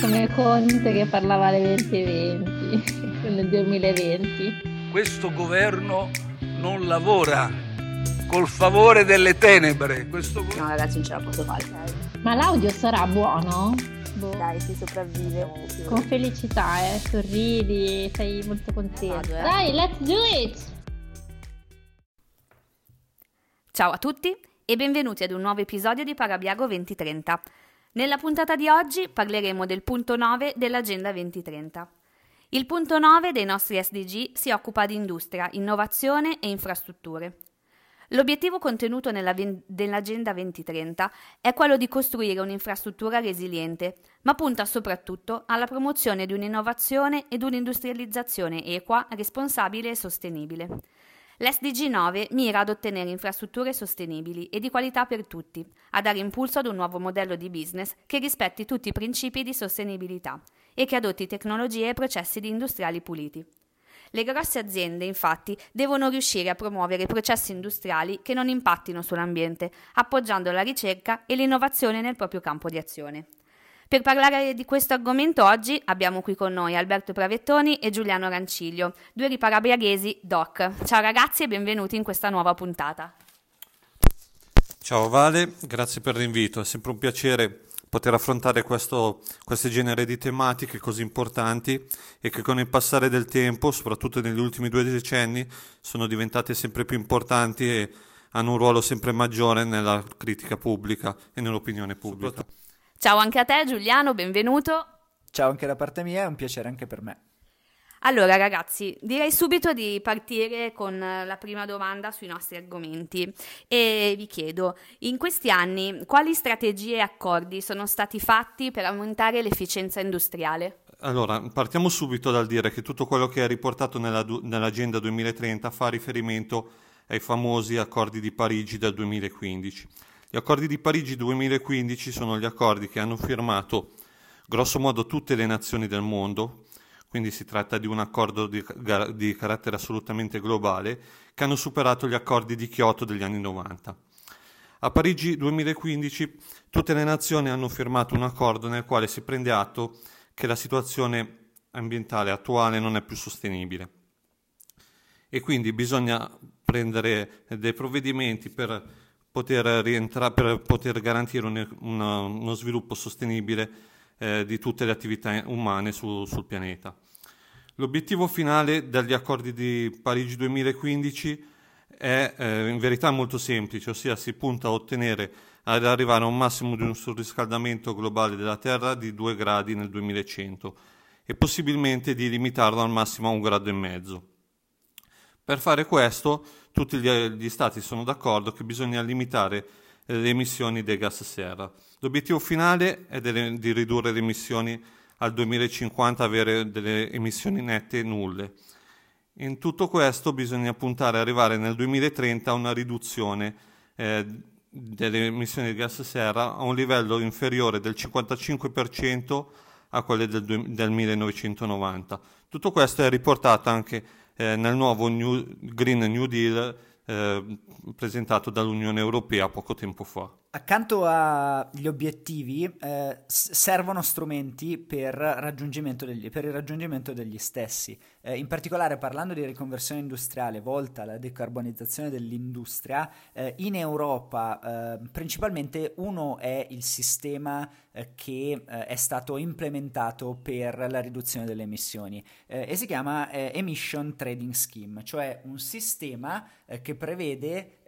Come Conte che parlava alle 2020, nel 2020. Questo governo non lavora col favore delle tenebre. Questo... No ragazzi non ce la posso fare. Ma l'audio sarà buono? Boh. Dai, si sopravvive. Con felicità, eh. Sorridi, sei molto contento. Eh. Dai, let's do it! Ciao a tutti e benvenuti ad un nuovo episodio di Parabiago 2030. Nella puntata di oggi parleremo del punto 9 dell'Agenda 2030. Il punto 9 dei nostri SDG si occupa di industria, innovazione e infrastrutture. L'obiettivo contenuto nella nell'Agenda 2030 è quello di costruire un'infrastruttura resiliente, ma punta soprattutto alla promozione di un'innovazione ed un'industrializzazione equa, responsabile e sostenibile. L'SDG 9 mira ad ottenere infrastrutture sostenibili e di qualità per tutti, a dare impulso ad un nuovo modello di business che rispetti tutti i principi di sostenibilità e che adotti tecnologie e processi industriali puliti. Le grosse aziende, infatti, devono riuscire a promuovere processi industriali che non impattino sull'ambiente, appoggiando la ricerca e l'innovazione nel proprio campo di azione. Per parlare di questo argomento oggi abbiamo qui con noi Alberto Pravettoni e Giuliano Ranciglio, due riparabiaghesi DOC. Ciao ragazzi e benvenuti in questa nuova puntata. Ciao Vale, grazie per l'invito, è sempre un piacere poter affrontare questo, questo genere di tematiche così importanti e che con il passare del tempo, soprattutto negli ultimi due decenni, sono diventate sempre più importanti e hanno un ruolo sempre maggiore nella critica pubblica e nell'opinione pubblica. Ciao anche a te Giuliano, benvenuto. Ciao anche da parte mia, è un piacere anche per me. Allora ragazzi, direi subito di partire con la prima domanda sui nostri argomenti e vi chiedo, in questi anni quali strategie e accordi sono stati fatti per aumentare l'efficienza industriale? Allora, partiamo subito dal dire che tutto quello che è riportato nella, nell'Agenda 2030 fa riferimento ai famosi accordi di Parigi del 2015. Gli accordi di Parigi 2015 sono gli accordi che hanno firmato grossomodo tutte le nazioni del mondo, quindi si tratta di un accordo di, di, carattere assolutamente globale, che hanno superato gli accordi di Kyoto degli anni 90. A Parigi 2015 tutte le nazioni hanno firmato un accordo nel quale si prende atto che la situazione ambientale attuale non è più sostenibile e quindi bisogna prendere dei provvedimenti per poter, rientra- per poter garantire un, una, uno sviluppo sostenibile eh, di tutte le attività umane su, sul pianeta. L'obiettivo finale degli accordi di Parigi 2015 è eh, in verità molto semplice, ossia si punta a ottenere ad arrivare a un massimo di un surriscaldamento globale della Terra di 2 gradi nel 2100 e possibilmente di limitarlo al massimo a un grado e mezzo. Per fare questo tutti gli, gli Stati sono d'accordo che bisogna limitare le emissioni dei gas serra. L'obiettivo finale è delle, di ridurre le emissioni al 2050, avere delle emissioni nette nulle. In tutto questo bisogna puntare ad arrivare nel 2030 a una riduzione eh, delle emissioni di gas serra a un livello inferiore del 55% a quelle del, del 1990. Tutto questo è riportato anche eh, nel nuovo New, Green New Deal eh, presentato dall'Unione Europea poco tempo fa. Accanto agli obiettivi eh, servono strumenti per, degli, per, il raggiungimento degli stessi. Eh, in particolare parlando di riconversione industriale volta alla decarbonizzazione dell'industria, eh, in Europa eh, principalmente uno è il sistema eh, che eh, è stato implementato per la riduzione delle emissioni e si chiama Emission Trading Scheme, cioè un sistema che prevede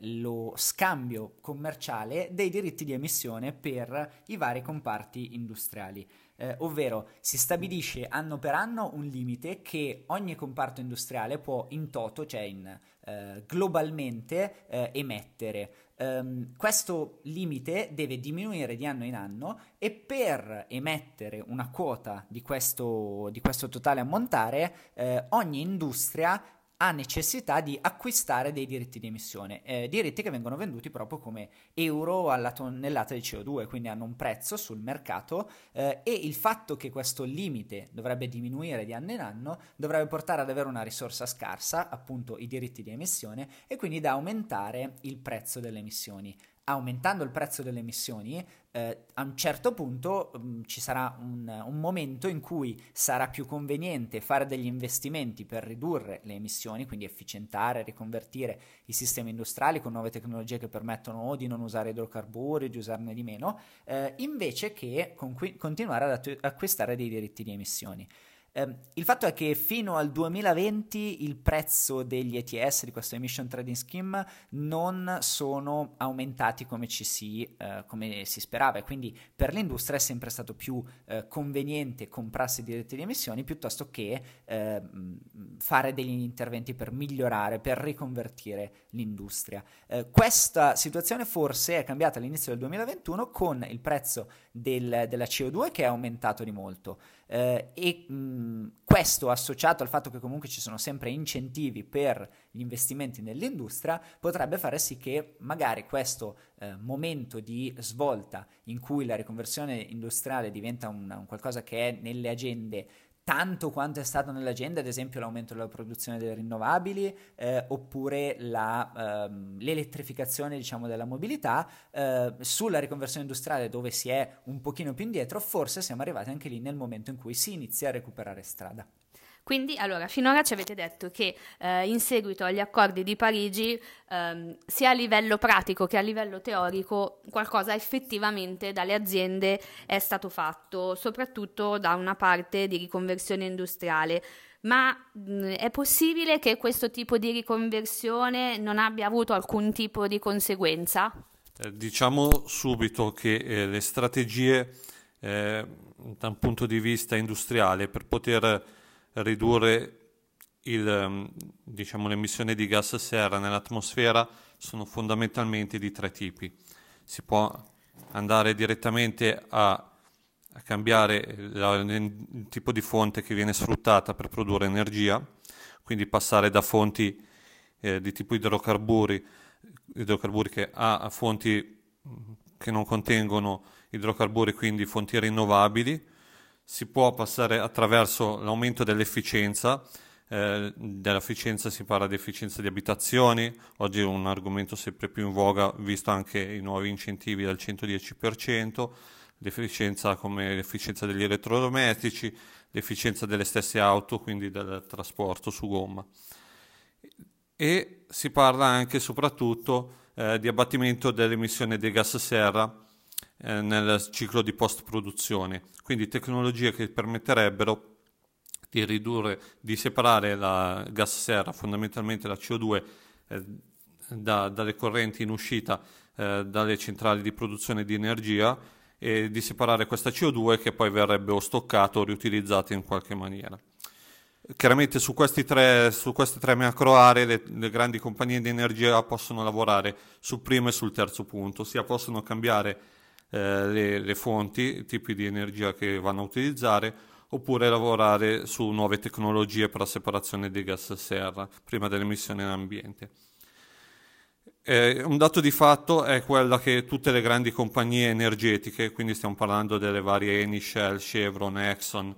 lo scambio commerciale dei diritti di emissione per i vari comparti industriali. Eh, ovvero si stabilisce anno per anno un limite che ogni comparto industriale può in toto, cioè in, eh, globalmente, eh, emettere. Um, questo limite deve diminuire di anno in anno e per emettere una quota di questo, di questo totale ammontare eh, ogni industria ha necessità di acquistare dei diritti di emissione, eh, diritti che vengono venduti proprio come euro alla tonnellata di CO2, quindi hanno un prezzo sul mercato eh, e il fatto che questo limite dovrebbe diminuire di anno in anno dovrebbe portare ad avere una risorsa scarsa, appunto i diritti di emissione, e quindi da aumentare il prezzo delle emissioni. Aumentando il prezzo delle emissioni, eh, a un certo punto mh, mm, ci sarà un, un, momento in cui sarà più conveniente fare degli investimenti per ridurre le emissioni, quindi efficientare, riconvertire i sistemi industriali con nuove tecnologie che permettono o di non usare idrocarburi, di usarne di meno, eh, invece che con, continuare ad acquistare dei diritti di emissioni. Eh, il fatto è che fino al 2020 il prezzo degli ETS, di questo Emission Trading Scheme, non sono aumentati come ci si, eh, come si sperava e quindi per l'industria è sempre stato più eh, conveniente comprarsi diritti di emissioni piuttosto che ehm, fare degli interventi per migliorare, per riconvertire l'industria. Eh, questa situazione forse è cambiata all'inizio del 2021 con il prezzo del, della CO2 che è aumentato di molto. Eh, e mh, questo associato al fatto che comunque ci sono sempre incentivi per gli investimenti nell'industria potrebbe fare sì che magari questo eh, momento di svolta in cui la riconversione industriale diventa un, un qualcosa che è nelle agende tanto quanto è stato nell'agenda, ad esempio l'aumento della produzione delle rinnovabili eh, oppure la, ehm, l'elettrificazione diciamo, della mobilità, eh, sulla riconversione industriale dove si è un pochino più indietro, forse siamo arrivati anche lì nel momento in cui si inizia a recuperare strada. Quindi, allora, finora ci avete detto che eh, in seguito agli accordi di Parigi, ehm, sia a livello pratico che a livello teorico, qualcosa effettivamente dalle aziende è stato fatto, soprattutto da una parte di riconversione industriale. Ma mh, è possibile che questo tipo di riconversione non abbia avuto alcun tipo di conseguenza? Eh, diciamo subito che eh, le strategie eh, da un punto di vista industriale per poter ridurre il, ehm, diciamo, l'emissione di gas serra nell'atmosfera sono fondamentalmente di tre tipi. Si può andare direttamente a, a cambiare la, il tipo di fonte che viene sfruttata per produrre energia, quindi passare da fonti eh, di tipo idrocarburi, idrocarburi che ha a fonti che non contengono idrocarburi, quindi fonti rinnovabili, si può passare attraverso l'aumento dell'efficienza, eh, dell'efficienza si parla di efficienza di abitazioni, oggi è un argomento sempre più in voga visto anche i nuovi incentivi del 110%, l'efficienza come l'efficienza degli elettrodomestici, l'efficienza delle stesse auto, quindi del trasporto su gomma. E si parla anche e soprattutto eh, di abbattimento dell'emissione dei gas serra eh, nel ciclo di post-produzione, quindi tecnologie che permetterebbero di ridurre, di separare la gas serra, fondamentalmente la CO2, eh, da, dalle correnti in uscita eh, dalle centrali di produzione di energia e di separare questa CO2 che poi verrebbe o stoccata o riutilizzata in qualche maniera. Chiaramente su, tre, su queste tre macro aree le, le, grandi compagnie di energia possono lavorare sul primo e sul terzo punto, ossia possono cambiare eh, le, le fonti, i tipi di energia che vanno a utilizzare, oppure lavorare su nuove tecnologie per la separazione dei gas serra prima dell'emissione in ambiente. Eh, un dato di fatto è quella che tutte le grandi compagnie energetiche, quindi stiamo parlando delle varie Eni, Shell, Chevron, Exxon,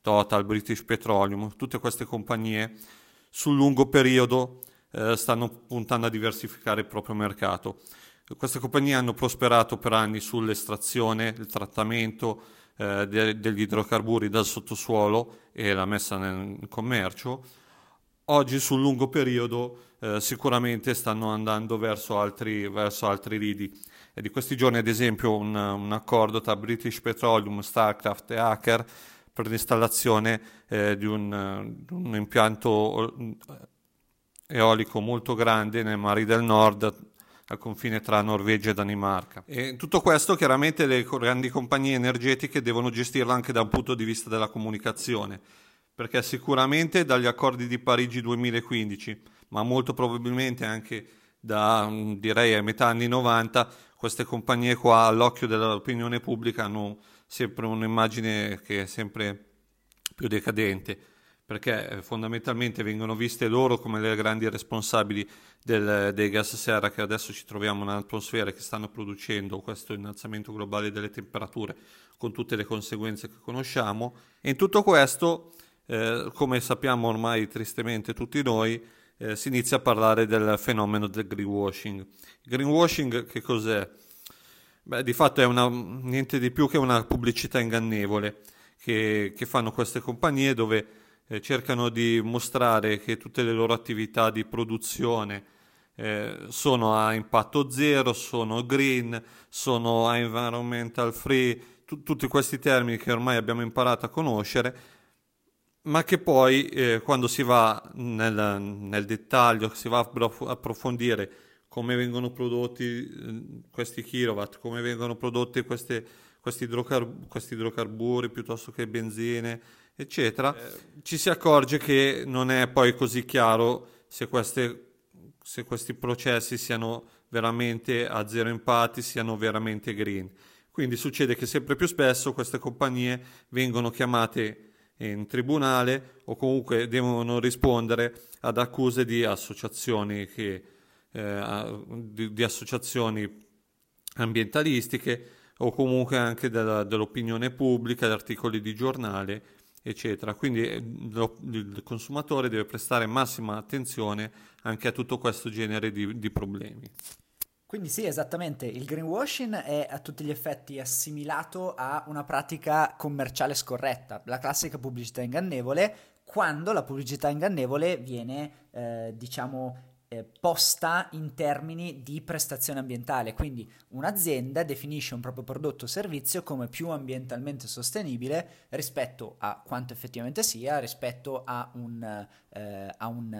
Total, British Petroleum, tutte queste compagnie sul lungo periodo eh, stanno puntando a diversificare il proprio mercato. Queste compagnie hanno prosperato per anni sull'estrazione, il trattamento eh, de- degli idrocarburi dal sottosuolo e la messa nel commercio. Oggi sul lungo periodo eh, sicuramente stanno andando verso altri, verso altri lidi. E di questi giorni ad esempio un, un accordo tra British Petroleum, Starcraft e Aker per l'installazione eh, di, un, di un impianto eh, eolico molto grande nei mari del nord al confine tra Norvegia e Danimarca. E tutto questo chiaramente le grandi compagnie energetiche devono gestirlo anche da un punto di vista della comunicazione, perché sicuramente dagli accordi di Parigi 2015, ma molto probabilmente anche da direi a metà anni 90, queste compagnie qua all'occhio dell'opinione pubblica hanno sempre un'immagine che è sempre più decadente perché eh, fondamentalmente vengono viste loro come le grandi responsabili del, dei gas serra che adesso ci troviamo nell'atmosfera e che stanno producendo questo innalzamento globale delle temperature con tutte le conseguenze che conosciamo. E in tutto questo, eh, come sappiamo ormai tristemente tutti noi, eh, si inizia a parlare del fenomeno del greenwashing. Greenwashing che cos'è? Beh, di fatto è una, niente di più che una pubblicità ingannevole che, che fanno queste compagnie dove eh, cercano di mostrare che tutte le loro attività di produzione eh, sono a impatto zero, sono green, sono environmental free, tu, tutti questi termini che ormai abbiamo imparato a conoscere, ma che poi eh, quando si va nel, nel, dettaglio, si va a approfondire come vengono prodotti eh, questi kilowatt, come vengono prodotti queste, questi, idrocar- questi, idrocarburi piuttosto che benzine, eccetera, eh, ci si accorge che non è poi così chiaro se queste se questi processi siano veramente a zero impatti, siano veramente green. Quindi succede che sempre più spesso queste compagnie vengono chiamate in tribunale o comunque devono rispondere ad accuse di associazioni, che, eh, di, di associazioni ambientalistiche o comunque anche della, dell'opinione pubblica, di articoli di giornale eccetera. Quindi eh, lo, il consumatore deve prestare massima attenzione anche a tutto questo genere di, di problemi. Quindi sì, esattamente, il greenwashing è a tutti gli effetti assimilato a una pratica commerciale scorretta, la classica pubblicità ingannevole, quando la pubblicità ingannevole viene, eh, diciamo, eh, posta in termini di prestazione ambientale, quindi un'azienda definisce un proprio prodotto o servizio come più ambientalmente sostenibile rispetto a quanto effettivamente sia, rispetto a un, eh, a un,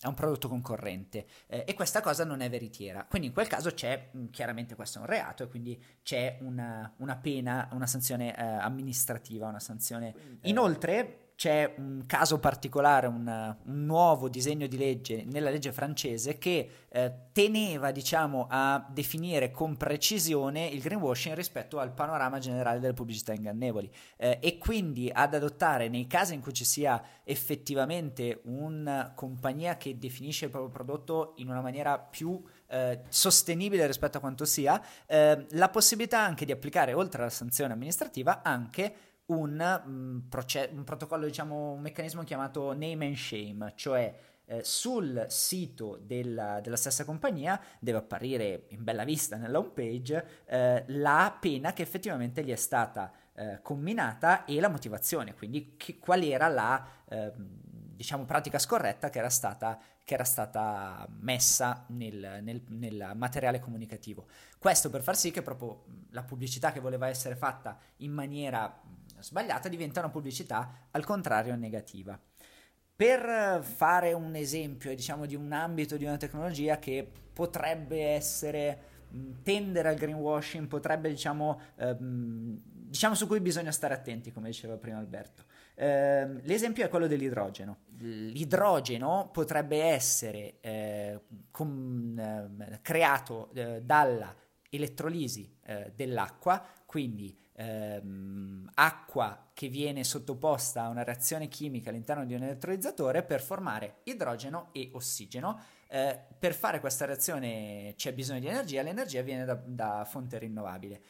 a un prodotto concorrente. Eh, e questa cosa non è veritiera, quindi in quel caso c'è mm, chiaramente questo è un reato e quindi c'è una, una pena, una sanzione eh, amministrativa, una sanzione. Eh, Inoltre c'è un caso particolare, un, un, nuovo disegno di legge nella legge francese che eh, teneva diciamo, a definire con precisione il greenwashing rispetto al panorama generale delle pubblicità ingannevoli. Eh, e quindi ad adottare nei casi in cui ci sia effettivamente una compagnia che definisce il proprio prodotto in una maniera più eh, sostenibile rispetto a quanto sia, eh, la possibilità anche di applicare oltre alla sanzione amministrativa anche un, um, proce- un protocollo, diciamo, un meccanismo chiamato name and shame, cioè eh, sul sito della, della, stessa compagnia deve apparire in bella vista nella home page eh, la pena che effettivamente gli è stata eh, comminata e la motivazione, quindi che, qual era la ehm, diciamo, pratica scorretta che era stata, che era stata messa nel, nel, nel, materiale comunicativo. Questo per far sì che proprio la pubblicità che voleva essere fatta in maniera sbagliata diventa una pubblicità al contrario negativa. Per fare un esempio, diciamo, di un ambito di una tecnologia che potrebbe essere tendere al greenwashing, potrebbe, diciamo, ehm, diciamo su cui bisogna stare attenti, come diceva prima Alberto. Eh, l'esempio è quello dell'idrogeno. L'idrogeno potrebbe essere eh, com, eh, creato dalla elettrolisi eh, dell'acqua, quindi ehm, acqua che viene sottoposta a una reazione chimica all'interno di un elettrolizzatore per formare idrogeno e ossigeno. Eh, per fare questa reazione c'è bisogno di energia, l'energia viene da, da fonte rinnovabile.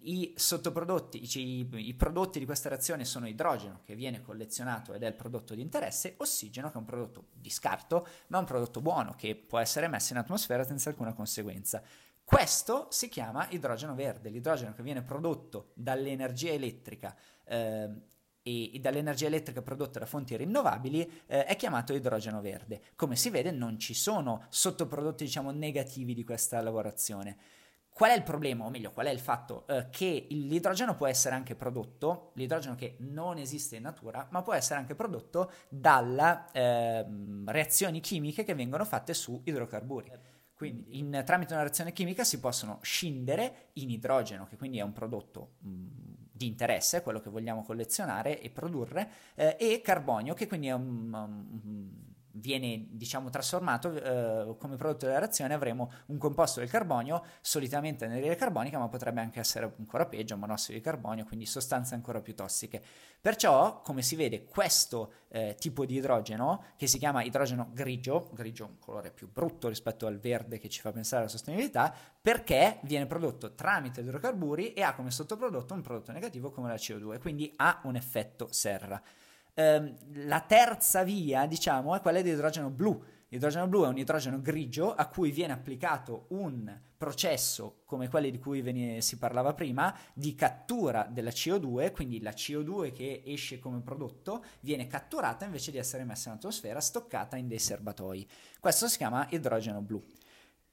I sottoprodotti, i, i, prodotti di questa reazione sono idrogeno che viene collezionato ed è il prodotto di interesse, ossigeno che è un prodotto di scarto, ma un prodotto buono che può essere messo in atmosfera senza alcuna conseguenza. Questo si chiama idrogeno verde, l'idrogeno che viene prodotto dall'energia elettrica eh, e, e, dall'energia elettrica prodotta da fonti rinnovabili eh, è chiamato idrogeno verde. Come si vede non ci sono sottoprodotti diciamo negativi di questa lavorazione. Qual è il problema, o meglio, qual è il fatto? Eh, che l'idrogeno può essere anche prodotto, l'idrogeno che non esiste in natura, ma può essere anche prodotto dalle eh, reazioni chimiche che vengono fatte su idrocarburi. Quindi in, tramite una reazione chimica si possono scindere in idrogeno, che quindi è un prodotto mh, di interesse, quello che vogliamo collezionare e produrre, eh, e carbonio, che quindi è un, un viene diciamo trasformato eh, come prodotto della reazione avremo un composto del carbonio solitamente anidride carbonica ma potrebbe anche essere ancora peggio monossido di carbonio quindi sostanze ancora più tossiche. Perciò come si vede questo eh, tipo di idrogeno che si chiama idrogeno grigio grigio un colore più brutto rispetto al verde che ci fa pensare alla sostenibilità perché viene prodotto tramite idrocarburi e ha come sottoprodotto un prodotto negativo come la CO2 quindi ha un effetto serra Ehm, la terza via, diciamo, è quella di idrogeno blu. L'idrogeno blu è un idrogeno grigio a cui viene applicato un processo come quelli di cui veni- si parlava prima di cattura della CO2, quindi la CO2 che esce come prodotto viene catturata invece di essere messa in atmosfera, stoccata in dei serbatoi. Questo si chiama idrogeno blu.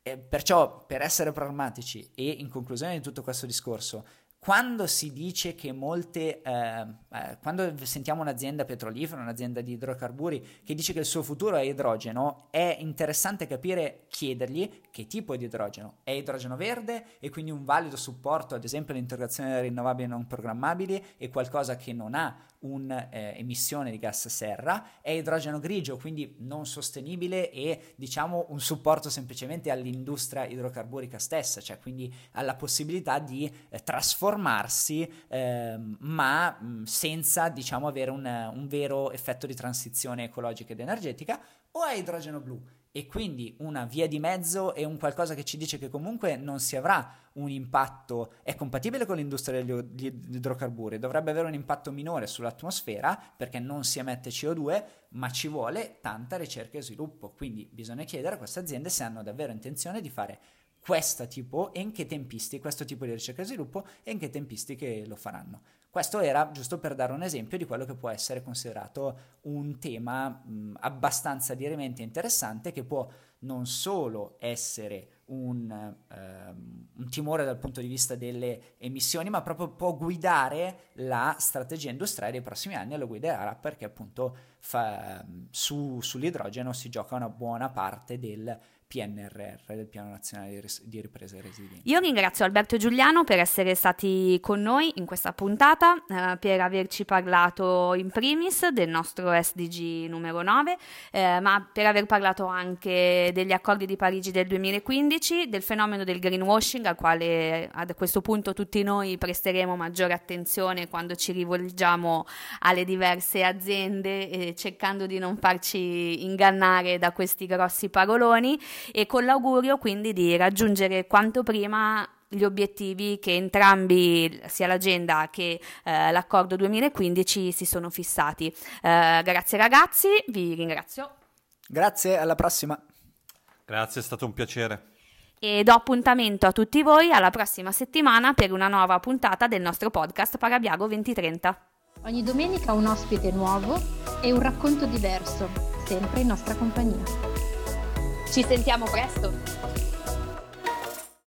E perciò, per essere pragmatici e in conclusione di tutto questo discorso, quando si dice che molte, eh, eh, quando sentiamo un'azienda petrolifera, un'azienda di idrocarburi che dice che il suo futuro è idrogeno, è interessante capire, chiedergli che tipo di idrogeno. È idrogeno verde e quindi un valido supporto, ad esempio, all'integrazione delle rinnovabili non programmabili e qualcosa che non ha un'emissione eh, di gas serra, è idrogeno grigio, quindi non sostenibile e diciamo un supporto semplicemente all'industria idrocarburica stessa, cioè quindi alla possibilità di eh, trasformarsi eh, ma mh, senza diciamo avere un, un vero effetto di transizione ecologica ed energetica, o è idrogeno blu e quindi una via di mezzo e un qualcosa che ci dice che comunque non si avrà un impatto, è compatibile con l'industria degli idrocarburi, dovrebbe avere un impatto minore sull'atmosfera perché non si emette CO2, ma ci vuole tanta ricerca e sviluppo, quindi bisogna chiedere a queste aziende se hanno davvero intenzione di fare questo tipo e in che tempistiche, questo tipo di ricerca e sviluppo e in che tempistiche lo faranno. Questo era giusto per dare un esempio di quello che può essere considerato un tema mh, abbastanza dirimente interessante che può non solo essere un, ehm, un, timore dal punto di vista delle emissioni, ma proprio può guidare la strategia industriale dei prossimi anni e lo guiderà perché appunto fa, su, sull'idrogeno si gioca una buona parte del PNRR, del Piano Nazionale di Ripresa e Resilienza. Io ringrazio Alberto e Giuliano per essere stati con noi in questa puntata, eh, per averci parlato in primis del nostro SDG numero 9, eh, ma per aver parlato anche degli accordi di Parigi del 2015, del fenomeno del greenwashing al quale a questo punto tutti noi presteremo maggiore attenzione quando ci rivolgiamo alle diverse aziende eh, cercando di non farci ingannare da questi grossi paroloni e con l'augurio quindi di raggiungere quanto prima gli obiettivi che entrambi, sia l'agenda che eh, l'accordo 2015, si sono fissati. Eh, grazie ragazzi, vi ringrazio. Grazie, alla prossima. Grazie, è stato un piacere. E do appuntamento a tutti voi alla prossima settimana per una nuova puntata del nostro podcast Parabiago 2030. Ogni domenica un ospite nuovo e un racconto diverso, sempre in nostra compagnia. Ci sentiamo presto!